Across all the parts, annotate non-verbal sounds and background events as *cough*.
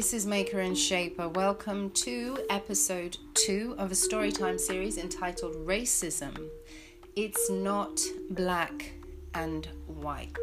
this is Maker and Shaper. Welcome to episode two of a storytime series entitled Racism. It's not black and white.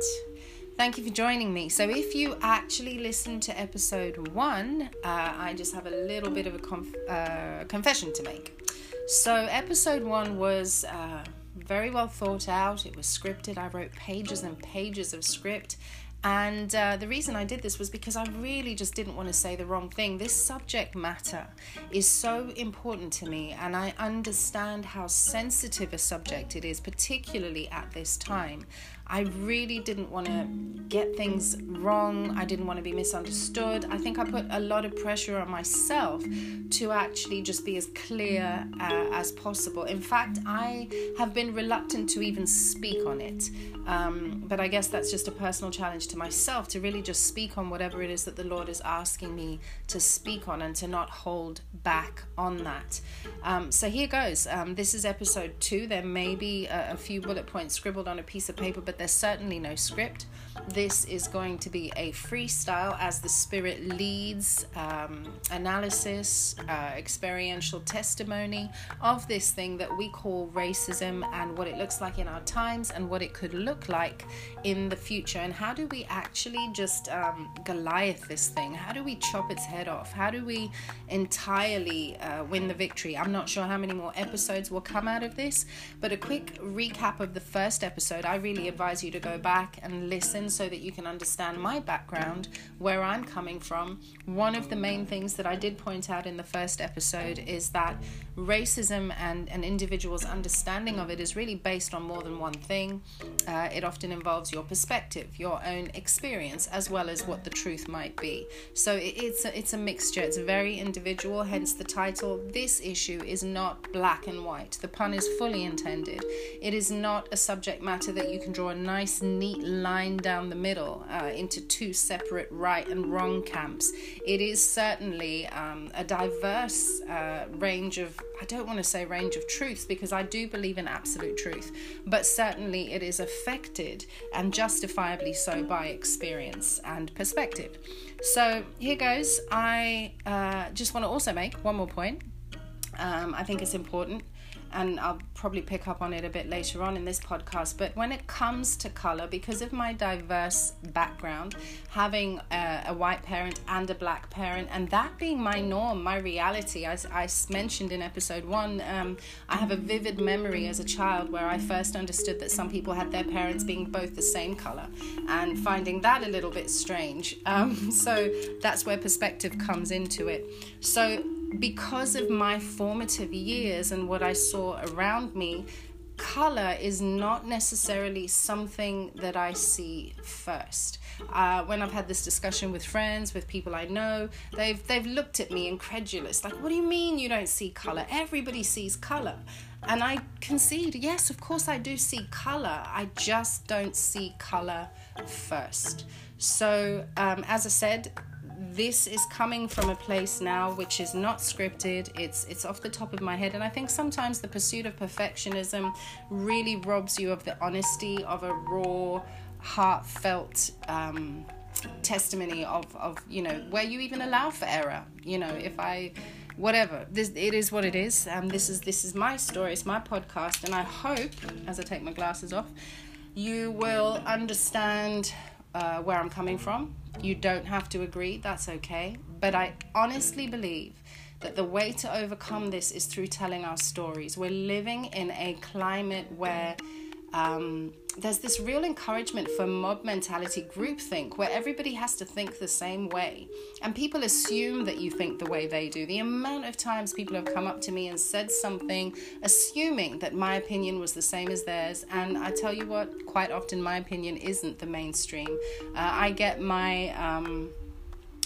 Thank you for joining me. So, if you actually listened to episode one, uh, I just have a little bit of a conf- uh, confession to make. So, episode one was uh, very well thought out, it was scripted. I wrote pages and pages of script and uh, the reason I did this was because I really just didn't want to say the wrong thing. This subject matter is so important to me, and I understand how sensitive a subject it is, particularly at this time. I really didn't want to get things wrong. I didn't want to be misunderstood. I think I put a lot of pressure on myself to actually just be as clear uh, as possible. In fact, I have been reluctant to even speak on it. Um, but I guess that's just a personal challenge to myself to really just speak on whatever it is that the Lord is asking me to speak on and to not hold back on that. Um, so here goes. Um, this is episode two. There may be a, a few bullet points scribbled on a piece of paper, but there's certainly no script. This is going to be a freestyle as the Spirit leads um, analysis, uh, experiential testimony of this thing that we call racism and what it looks like in our times and what it could look like in the future. And how do we actually just um, Goliath this thing? How do we chop its head off? How do we entirely uh, win the victory? I'm not sure how many more episodes will come out of this, but a quick recap of the first episode. I really advise you to go back and listen so that you can understand my background, where I'm coming from. One of the main things that I did point out in the first episode is that racism and an individual's understanding of it is really based on more than one thing. Uh, it often involves your perspective, your own experience, as well as what the truth might be. So it's a, it's a mixture. It's very individual. Hence the title. This issue is not black and white. The pun is fully intended. It is not a subject matter that you can draw a nice, neat line down the middle uh, into two separate right and wrong camps. It is certainly um, a diverse uh, range of I don't want to say range of truths because I do believe in absolute truth, but certainly it is affected and justifiably so by experience and perspective. So here goes. I uh, just want to also make one more point. Um, I think it's important and I'll probably pick up on it a bit later on in this podcast. But when it comes to color, because of my diverse background, having a, a white parent and a black parent, and that being my norm, my reality, as I mentioned in episode one, um, I have a vivid memory as a child where I first understood that some people had their parents being both the same color and finding that a little bit strange. Um, *laughs* so that's where perspective comes into it. So because of my formative years and what I saw around me, color is not necessarily something that I see first. Uh, when I've had this discussion with friends, with people I know, they've they've looked at me incredulous, like, "What do you mean you don't see color? Everybody sees color." And I concede, yes, of course I do see color. I just don't see color first. So, um, as I said, this is coming from a place now which is not scripted. It's it's off the top of my head. And i think sometimes the pursuit of perfectionism really robs you of the honesty of a raw heartfelt um, testimony of of you know where you even allow for error. You know if i whatever. This it is what it is. Um this is this is my story. It's my podcast. And i hope as i take my glasses off you will understand uh, where i'm coming from you don't have to agree, that's okay. But I honestly believe that the way to overcome this is through telling our stories. We're living in a climate where um, there's this real encouragement for mob mentality, groupthink, where everybody has to think the same way. And people assume that you think the way they do. The amount of times people have come up to me and said something, assuming that my opinion was the same as theirs. And I tell you what, quite often my opinion isn't the mainstream. Uh, I get my. Um,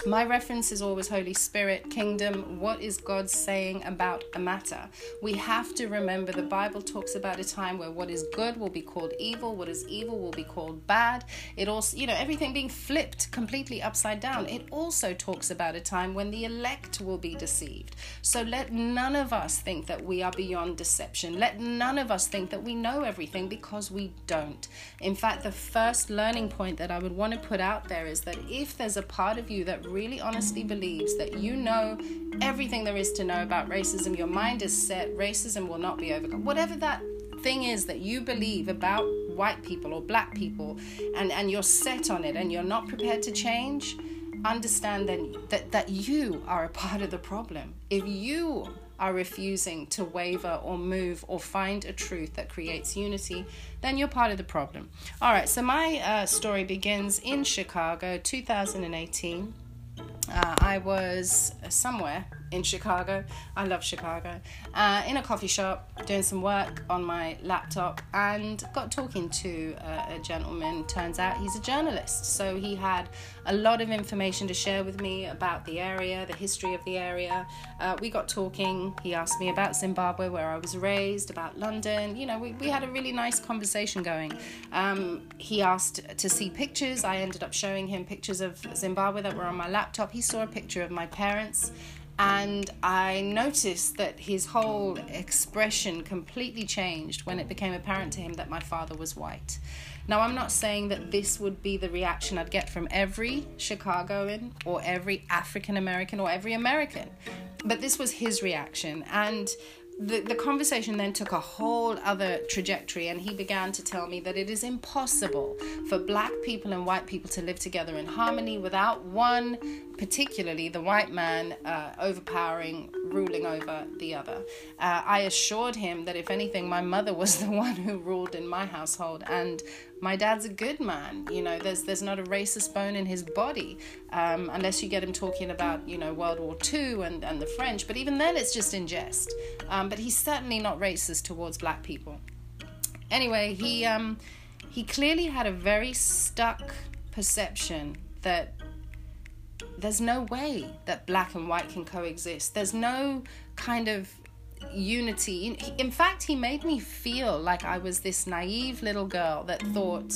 my reference is always Holy Spirit, kingdom. What is God saying about a matter? We have to remember the Bible talks about a time where what is good will be called evil, what is evil will be called bad. It also, you know, everything being flipped completely upside down. It also talks about a time when the elect will be deceived. So let none of us think that we are beyond deception. Let none of us think that we know everything because we don't. In fact, the first learning point that I would want to put out there is that if there's a part of you that really honestly believes that you know everything there is to know about racism, your mind is set, racism will not be overcome, whatever that thing is that you believe about white people or black people, and, and you're set on it and you're not prepared to change, understand then that, that you are a part of the problem. If you are refusing to waver or move or find a truth that creates unity, then you're part of the problem. All right, so my uh, story begins in Chicago, 2018. Uh, I was somewhere in Chicago. I love Chicago. Uh, in a coffee shop, doing some work on my laptop, and got talking to a, a gentleman. Turns out he's a journalist, so he had a lot of information to share with me about the area, the history of the area. Uh, we got talking. He asked me about Zimbabwe, where I was raised, about London. You know, we, we had a really nice conversation going. Um, he asked to see pictures. I ended up showing him pictures of Zimbabwe that were on my laptop. He saw a picture of my parents and I noticed that his whole expression completely changed when it became apparent to him that my father was white. Now, I'm not saying that this would be the reaction I'd get from every Chicagoan or every African American or every American, but this was his reaction. And the, the conversation then took a whole other trajectory, and he began to tell me that it is impossible for black people and white people to live together in harmony without one, particularly the white man, uh, overpowering, ruling over the other. Uh, I assured him that if anything, my mother was *laughs* the one who ruled in my household, and my dad's a good man. You know, there's there's not a racist bone in his body, um, unless you get him talking about you know World War II and and the French. But even then, it's just in jest. Um, but he's certainly not racist towards black people. Anyway, he um, he clearly had a very stuck perception that there's no way that black and white can coexist. There's no kind of unity. In fact, he made me feel like I was this naive little girl that thought,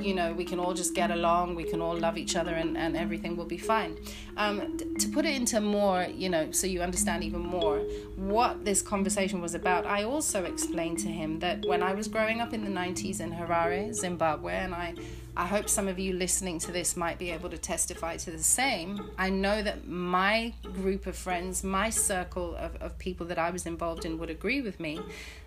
you know, we can all just get along, we can all love each other, and, and everything will be fine. Um, to put it into more, you know, so you understand even more what this conversation was about, I also explained to him that when I was growing up in the 90s in Harare, Zimbabwe, and I I hope some of you listening to this might be able to testify to the same. I know that my group of friends, my circle of, of people that I was involved in would agree with me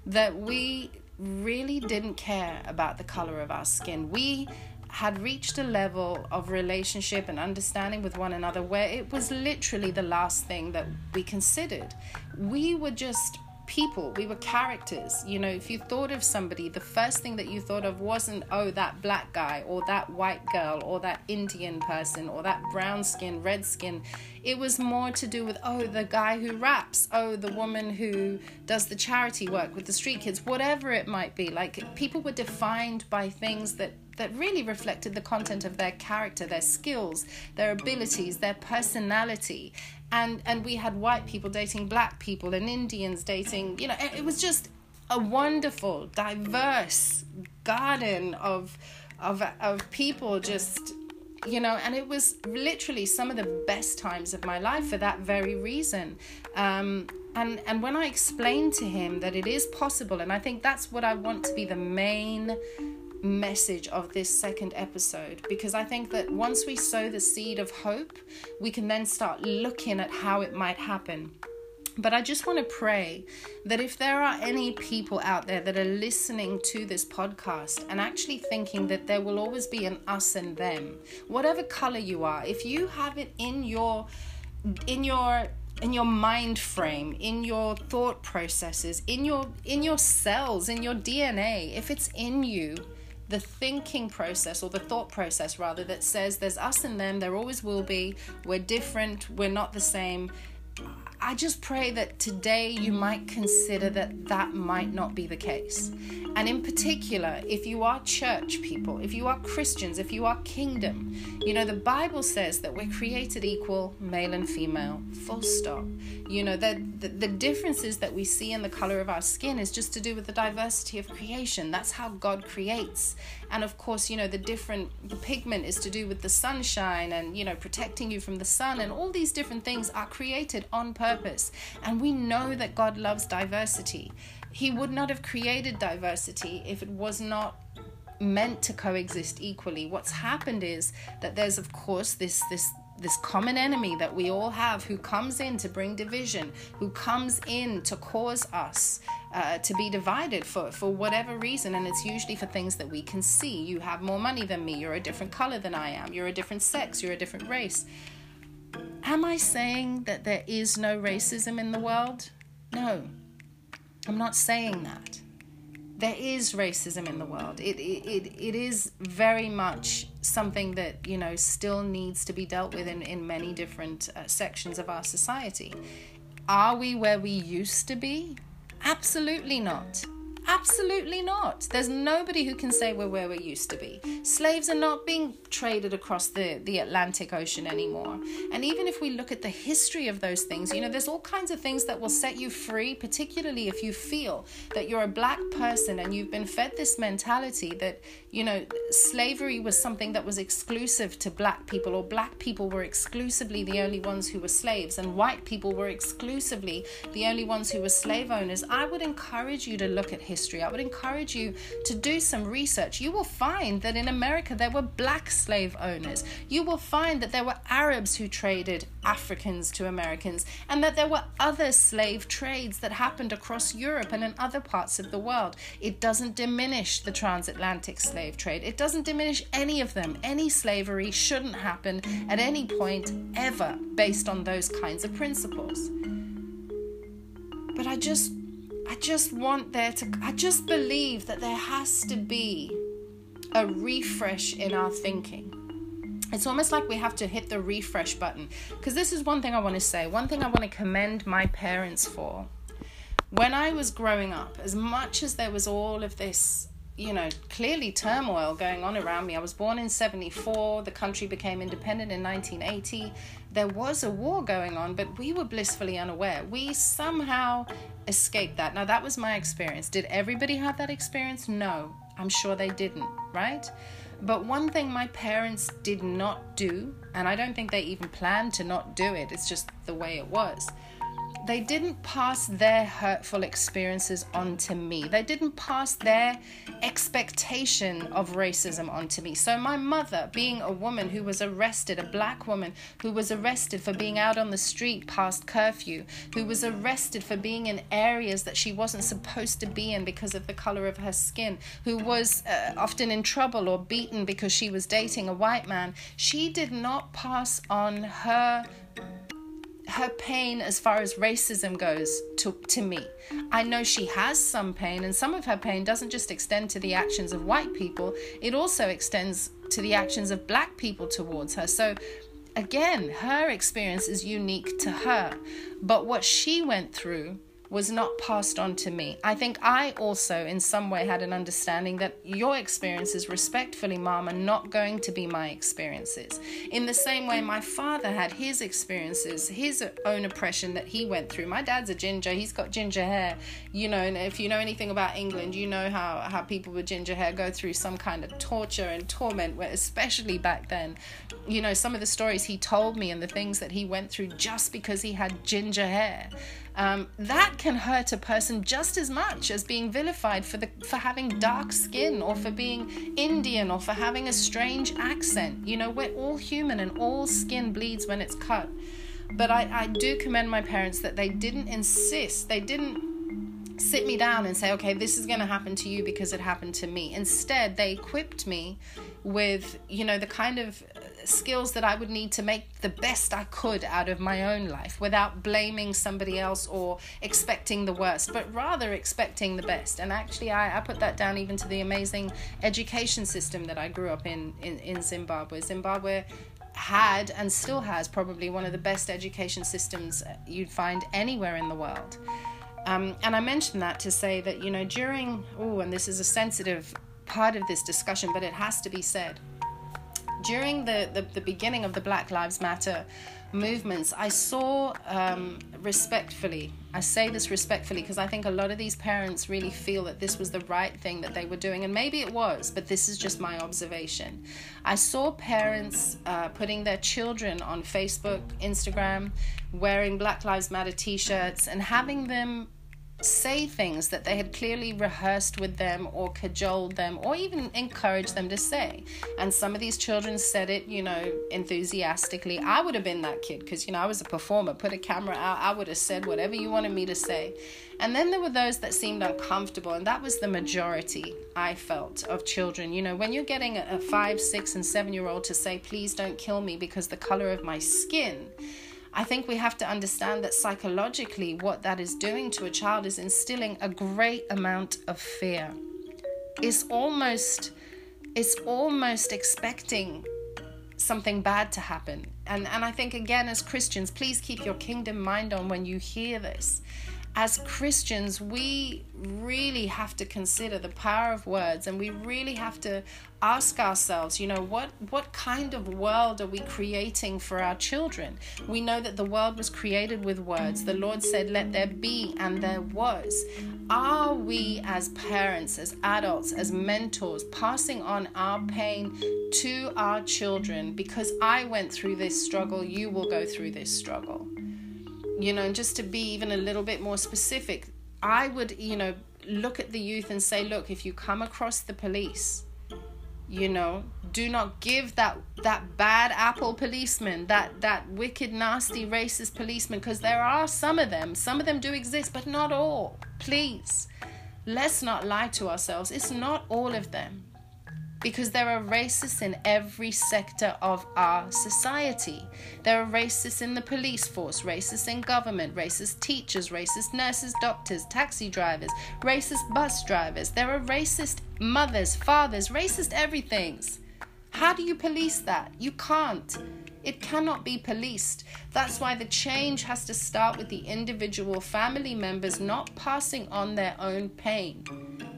that we really didn't care about the color of our skin. We had reached a level of relationship and understanding with one another where it was literally the last thing that we considered. We were just people, we were characters. You know, if you thought of somebody, the first thing that you thought of wasn't, oh, that black guy or that white girl or that Indian person or that brown skin, red skin. It was more to do with, oh, the guy who raps, oh, the woman who does the charity work with the street kids, whatever it might be. Like people were defined by things that that really reflected the content of their character, their skills, their abilities, their personality. And and we had white people dating black people and Indians dating you know it was just a wonderful diverse garden of of of people just you know and it was literally some of the best times of my life for that very reason. Um, and and when i explained to him that it is possible and i think that's what i want to be the main message of this second episode because I think that once we sow the seed of hope, we can then start looking at how it might happen. But I just want to pray that if there are any people out there that are listening to this podcast and actually thinking that there will always be an us and them, whatever color you are, if you have it in your in your in your mind frame in your thought processes in your in your cells in your dna if it's in you the thinking process or the thought process rather that says there's us and them, there always will be, we're different, we're not the same. I just pray that today you might consider that that might not be the case. And in particular, if you are church people, if you are Christians, if you are kingdom, you know, the Bible says that we're created equal, male and female, full stop. You know, the, the, the differences that we see in the color of our skin is just to do with the diversity of creation. That's how God creates. And of course, you know, the different the pigment is to do with the sunshine and, you know, protecting you from the sun. And all these different things are created on purpose. And we know that God loves diversity. He would not have created diversity if it was not meant to coexist equally. What's happened is that there's of course this this this common enemy that we all have who comes in to bring division, who comes in to cause us uh, to be divided for, for whatever reason. And it's usually for things that we can see. You have more money than me, you're a different color than I am, you're a different sex, you're a different race. Am I saying that there is no racism in the world? No, I'm not saying that. There is racism in the world. It, it, it, it is very much something that, you know, still needs to be dealt with in, in many different uh, sections of our society. Are we where we used to be? Absolutely not. Absolutely not. There's nobody who can say we're where we used to be. Slaves are not being traded across the, the Atlantic Ocean anymore. And even if we look at the history of those things, you know, there's all kinds of things that will set you free, particularly if you feel that you're a black person and you've been fed this mentality that, you know, slavery was something that was exclusive to black people, or black people were exclusively the only ones who were slaves, and white people were exclusively the only ones who were slave owners. I would encourage you to look at history. I would encourage you to do some research. You will find that in America there were black slave owners. You will find that there were Arabs who traded Africans to Americans, and that there were other slave trades that happened across Europe and in other parts of the world. It doesn't diminish the transatlantic slave trade, it doesn't diminish any of them. Any slavery shouldn't happen at any point ever based on those kinds of principles. But I just I just want there to, I just believe that there has to be a refresh in our thinking. It's almost like we have to hit the refresh button. Because this is one thing I want to say, one thing I want to commend my parents for. When I was growing up, as much as there was all of this you know, clearly turmoil going on around me. I was born in 74, the country became independent in 1980. There was a war going on, but we were blissfully unaware. We somehow escaped that. Now, that was my experience. Did everybody have that experience? No, I'm sure they didn't, right? But one thing my parents did not do, and I don't think they even planned to not do it, it's just the way it was they didn't pass their hurtful experiences on to me. They didn't pass their expectation of racism onto me. So, my mother, being a woman who was arrested, a black woman who was arrested for being out on the street past curfew, who was arrested for being in areas that she wasn't supposed to be in because of the color of her skin, who was uh, often in trouble or beaten because she was dating a white man, she did not pass on her her pain as far as racism goes to, to me. I know she has some pain, and some of her pain doesn't just extend to the actions of white people, it also extends to the actions of black people towards her. So, again, her experience is unique to her. But what she went through was not passed on to me. I think I also, in some way, had an understanding that your experiences, respectfully, mom, are not going to be my experiences. In the same way, my father had his experiences, his own oppression that he went through. My dad's a ginger, he's got ginger hair, you know, and if you know anything about England, you know how, how people with ginger hair go through some kind of torture and torment, where, especially back then. You know, some of the stories he told me and the things that he went through just because he had ginger hair um, that can hurt a person just as much as being vilified for the for having dark skin or for being Indian or for having a strange accent. You know, we're all human and all skin bleeds when it's cut. But I, I do commend my parents that they didn't insist, they didn't sit me down and say, okay, this is going to happen to you because it happened to me. Instead, they equipped me with, you know, the kind of skills that I would need to make the best I could out of my own life without blaming somebody else or expecting the worst, but rather expecting the best. And actually, I, I put that down even to the amazing education system that I grew up in, in, in Zimbabwe. Zimbabwe had and still has probably one of the best education systems you'd find anywhere in the world. Um, and I mentioned that to say that, you know, during, oh, and this is a sensitive part of this discussion, but it has to be said during the, the, the, beginning of the Black Lives Matter movements, I saw um, respectfully, I say this respectfully because I think a lot of these parents really feel that this was the right thing that they were doing, and maybe it was, but this is just my observation. I saw parents uh, putting their children on Facebook, Instagram, wearing Black Lives Matter t shirts, and having them say things that they had clearly rehearsed with them or cajoled them or even encouraged them to say. And some of these children said it, you know, enthusiastically. I would have been that kid because, you know, I was a performer, put a camera out, I would have said whatever you wanted me to say. And then there were those that seemed uncomfortable, and that was the majority I felt of children. You know, when you're getting a five, six, and seven year old to say, please don't kill me because the color of my skin I think we have to understand that psychologically, what that is doing to a child is instilling a great amount of fear. It's almost, it's almost expecting something bad to happen. And, and I think, again, as Christians, please keep your kingdom mind on when you hear this as Christians, we really have to consider the power of words and we really have to ask ourselves, you know, what, what kind of world are we creating for our children? We know that the world was created with words. The Lord said, Let there be, and there was. Are we, as parents, as adults, as mentors, passing on our pain to our children? Because I went through this struggle, you will go through this struggle you know, and just to be even a little bit more specific, I would, you know, look at the youth and say, look, if you come across the police, you know, do not give that that bad apple policeman, that that wicked, nasty, racist policeman, because there are some of them. Some of them do exist, but not all. Please, let's not lie to ourselves. It's not all of them because there are racists in every sector of our society. There are racists in the police force, racists in government, racist teachers, racist nurses, doctors, taxi drivers, racist bus drivers. There are racist mothers, fathers, racist everythings. How do you police that? You can't. It cannot be policed. That's why the change has to start with the individual family members not passing on their own pain.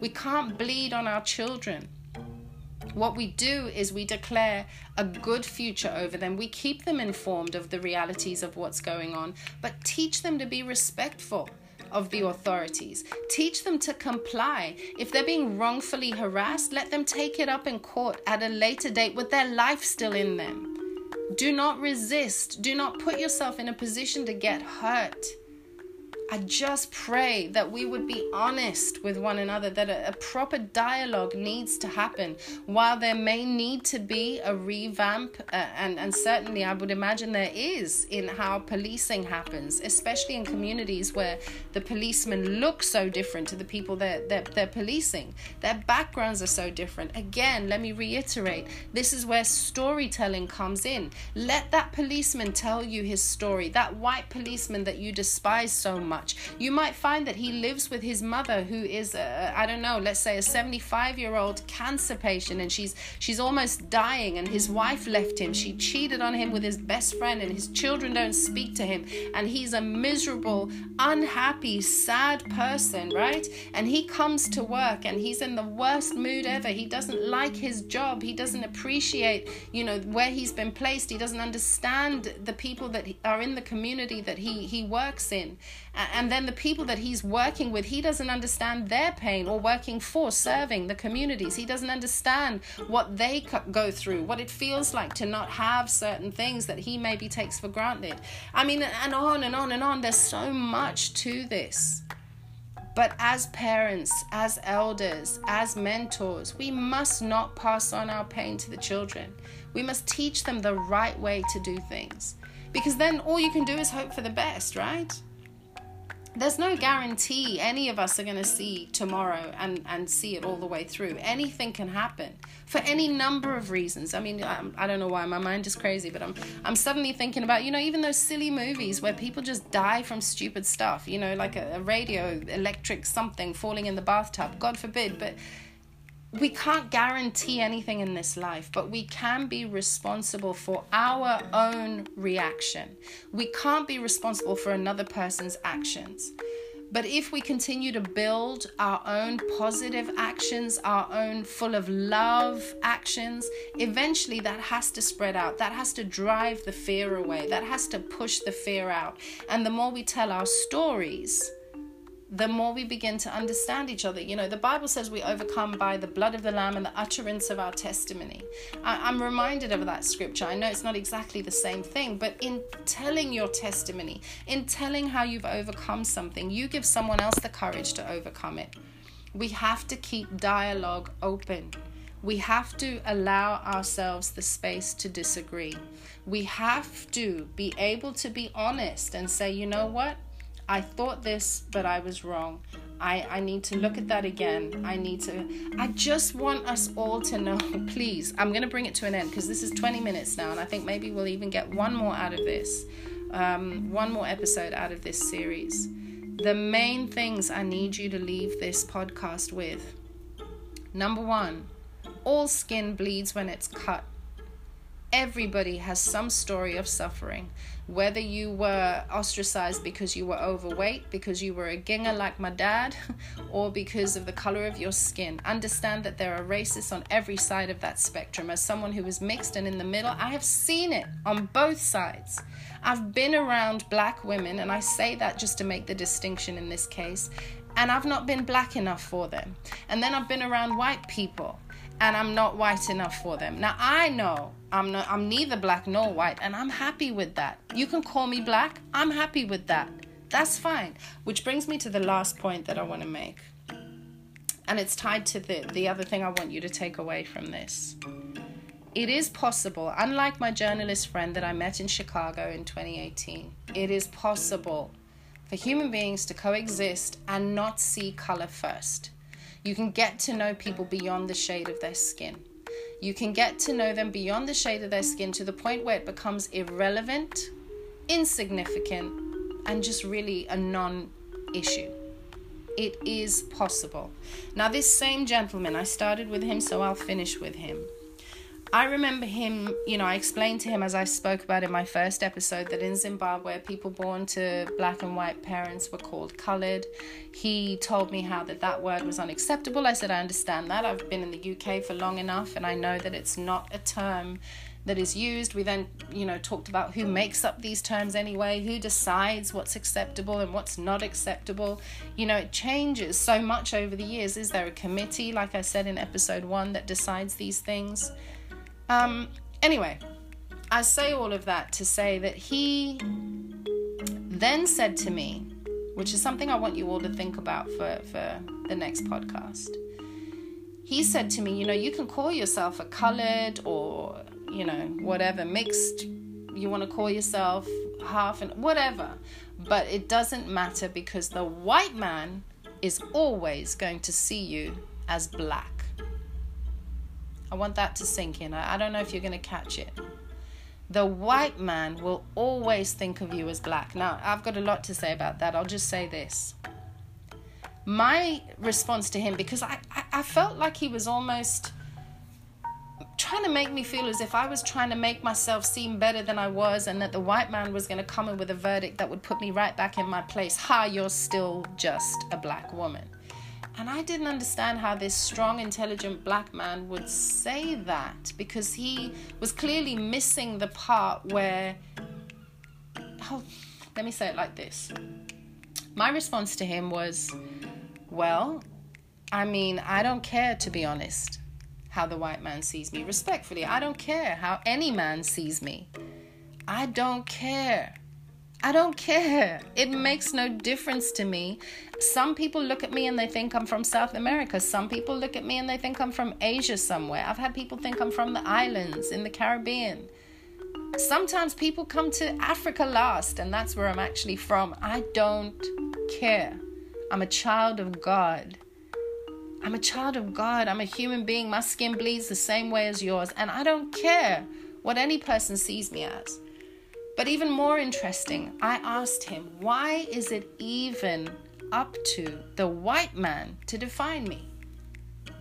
We can't bleed on our children. What we do is we declare a good future over them. We keep them informed of the realities of what's going on, but teach them to be respectful of the authorities. Teach them to comply. If they're being wrongfully harassed, let them take it up in court at a later date with their life still in them. Do not resist. Do not put yourself in a position to get hurt. I just pray that we would be honest with one another, that a, a, proper dialogue needs to happen. While there may need to be a revamp, uh, and, and certainly I would imagine there is in how policing happens, especially in communities where the policemen look so different to the people that they're, they're, they're policing. Their backgrounds are so different. Again, let me reiterate this is where storytelling comes in. Let that policeman tell you his story, that white policeman that you despise so much much. You might find that he lives with his mother, who is, uh, I don't know, let's say a 75 year old cancer patient, and she's she's almost dying, and his wife left him. She cheated on him with his best friend, and his children don't speak to him, and he's a miserable, unhappy, sad person, right? And he comes to work, and he's in the worst mood ever. He doesn't like his job. He doesn't appreciate, you know, where he's been placed. He doesn't understand the people that are in the community that he he works in and then the people that he's working with he doesn't understand their pain or working for serving the communities he doesn't understand what they go through what it feels like to not have certain things that he maybe takes for granted i mean and on and on and on there's so much to this but as parents, as elders, as mentors, we must not pass on our pain to the children. We must teach them the right way to do things. Because then all you can do is hope for the best, right? There's no guarantee any of us are going to see tomorrow and, and see it all the way through. Anything can happen for any number of reasons. I mean, um, I do not know why my mind is crazy, but I'm I'm suddenly thinking about you know even those silly movies where people just die from stupid stuff. You know, like a, a radio electric something falling in the bathtub. God forbid, but we can't guarantee anything in this life, but we can be responsible for our own reaction. We can't be responsible for another person's actions. But if we continue to build our own positive actions, our own full of love actions, eventually that has to spread out. That has to drive the fear away. That has to push the fear out. And the more we tell our stories, the more we begin to understand each other. You know, the Bible says we overcome by the blood of the Lamb and the utterance of our testimony. I, am reminded of that scripture. I know it's not exactly the same thing, but in telling your testimony, in telling how you've overcome something, you give someone else the courage to overcome it. We have to keep dialogue open. We have to allow ourselves the space to disagree. We have to be able to be honest and say, you know what? I thought this, but I was wrong. I, I need to look at that again. I need to. I just want us all to know, *laughs* please. I'm going to bring it to an end because this is 20 minutes now, and I think maybe we'll even get one more out of this, um, one more episode out of this series. The main things I need you to leave this podcast with number one, all skin bleeds when it's cut. Everybody has some story of suffering whether you were ostracized because you were overweight, because you were a ginger like my dad, *laughs* or because of the color of your skin. Understand that there are racists on every side of that spectrum. As someone who is mixed and in the middle, I have seen it on both sides. I've been around black women, and I say that just to make the distinction in this case, and I've not been black enough for them. And then I've been around white people and I'm not white enough for them. Now I know I'm not I'm neither black nor white and I'm happy with that. You can call me black. I'm happy with that. That's fine. Which brings me to the last point that I want to make. And it's tied to the the other thing I want you to take away from this. It is possible, unlike my journalist friend that I met in Chicago in 2018, it is possible for human beings to coexist and not see color first. You can get to know people beyond the shade of their skin. You can get to know them beyond the shade of their skin to the point where it becomes irrelevant, insignificant, and just really a non issue. It is possible. Now, this same gentleman, I started with him, so I'll finish with him. I remember him, you know, I explained to him as I spoke about in my first episode that in Zimbabwe, people born to black and white parents were called colored. He told me how that that word was unacceptable. I said, I understand that. I've been in the UK for long enough and I know that it's not a term that is used. We then, you know, talked about who makes up these terms anyway, who decides what's acceptable and what's not acceptable. You know, it changes so much over the years. Is there a committee, like I said in episode one, that decides these things? Um, anyway, I say all of that to say that he then said to me, which is something I want you all to think about for, for the next podcast. He said to me, You know, you can call yourself a colored or, you know, whatever, mixed, you want to call yourself half and whatever, but it doesn't matter because the white man is always going to see you as black. I want that to sink in. I, don't know if you're going to catch it. The white man will always think of you as black. Now, I've got a lot to say about that. I'll just say this. My response to him, because I, I, I felt like he was almost trying to make me feel as if I was trying to make myself seem better than I was, and that the white man was going to come in with a verdict that would put me right back in my place. Ha, you're still just a black woman. And I didn't understand how this strong, intelligent black man would say that because he was clearly missing the part where. Oh, let me say it like this. My response to him was, Well, I mean, I don't care to be honest how the white man sees me. Respectfully, I don't care how any man sees me. I don't care. I don't care. It makes no difference to me. Some people look at me and they think I'm from South America. Some people look at me and they think I'm from Asia somewhere. I've had people think I'm from the islands in the Caribbean. Sometimes people come to Africa last, and that's where I'm actually from. I don't care. I'm a child of God. I'm a child of God. I'm a human being. My skin bleeds the same way as yours, and I don't care what any person sees me as. But even more interesting, I asked him, why is it even up to the white man to define me?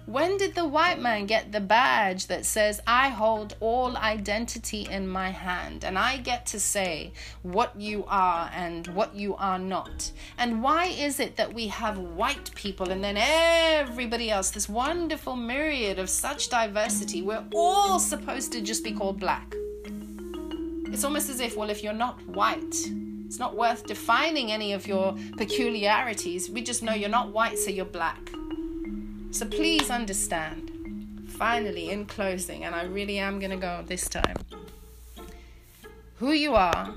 When did the white man get the badge that says, I hold all identity in my hand and I get to say what you are and what you are not? And why is it that we have white people and then everybody else, this wonderful myriad of such diversity, we're all supposed to just be called black? It's almost as if, well, if you're not white, It's not worth defining any of your peculiarities. We just know you're not white, so you're black. So please understand. Finally, in closing, and I really am going to go this time. Who you are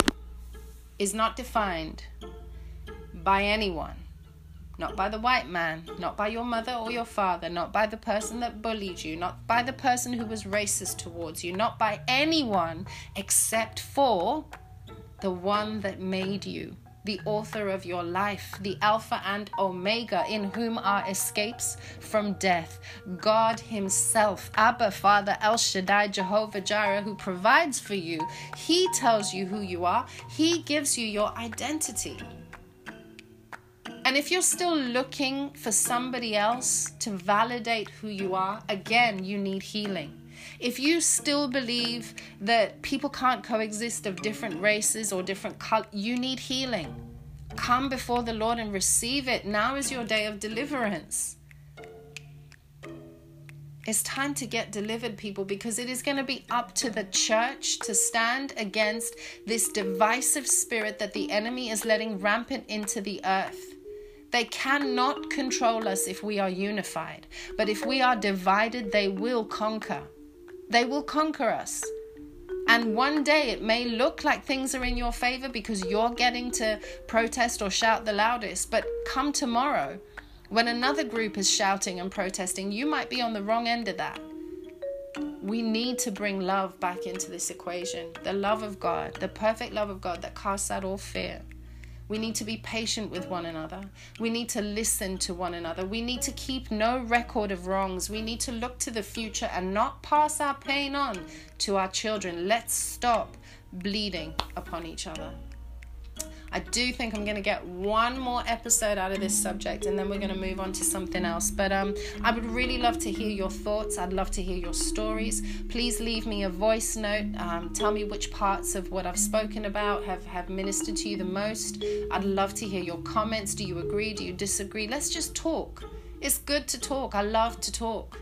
is not defined by anyone. Not by the white man, not by your mother or your father, not by the person that bullied you, not by the person who was racist towards you, not by anyone except for the one that made you, the author of your life, the Alpha and Omega, in whom are escapes from death. God Himself, Abba, Father, El Shaddai, Jehovah Jireh, who provides for you. He tells you who you are, He gives you your identity. And if you're still looking for somebody else to validate who you are, again, you need healing. If you still believe that people can't coexist of different races or different colors, you need healing. Come before the Lord and receive it. Now is your day of deliverance. It's time to get delivered, people, because it is going to be up to the church to stand against this divisive spirit that the enemy is letting rampant into the earth. They cannot control us if we are unified, but if we are divided, they will conquer. They will conquer us. And one day it may look like things are in your favor because you're getting to protest or shout the loudest. But come tomorrow, when another group is shouting and protesting, you might be on the wrong end of that. We need to bring love back into this equation the love of God, the perfect love of God that casts out all fear. We need to be patient with one another. We need to listen to one another. We need to keep no record of wrongs. We need to look to the future and not pass our pain on to our children. Let's stop bleeding upon each other. I do think I'm going to get one more episode out of this subject and then we're going to move on to something else. But um, I would really love to hear your thoughts. I'd love to hear your stories. Please leave me a voice note. Um, tell me which parts of what I've spoken about have, have ministered to you the most. I'd love to hear your comments. Do you agree? Do you disagree? Let's just talk. It's good to talk. I love to talk.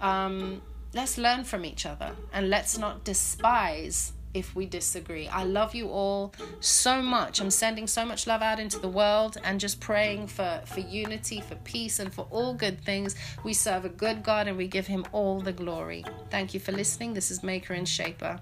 Um, let's learn from each other and let's not despise if we disagree. I love you all so much. I'm sending so much love out into the world and just praying for, for unity, for peace, and for all good things. We serve a good God and we give him all the glory. Thank you for listening. This is Maker and Shaper.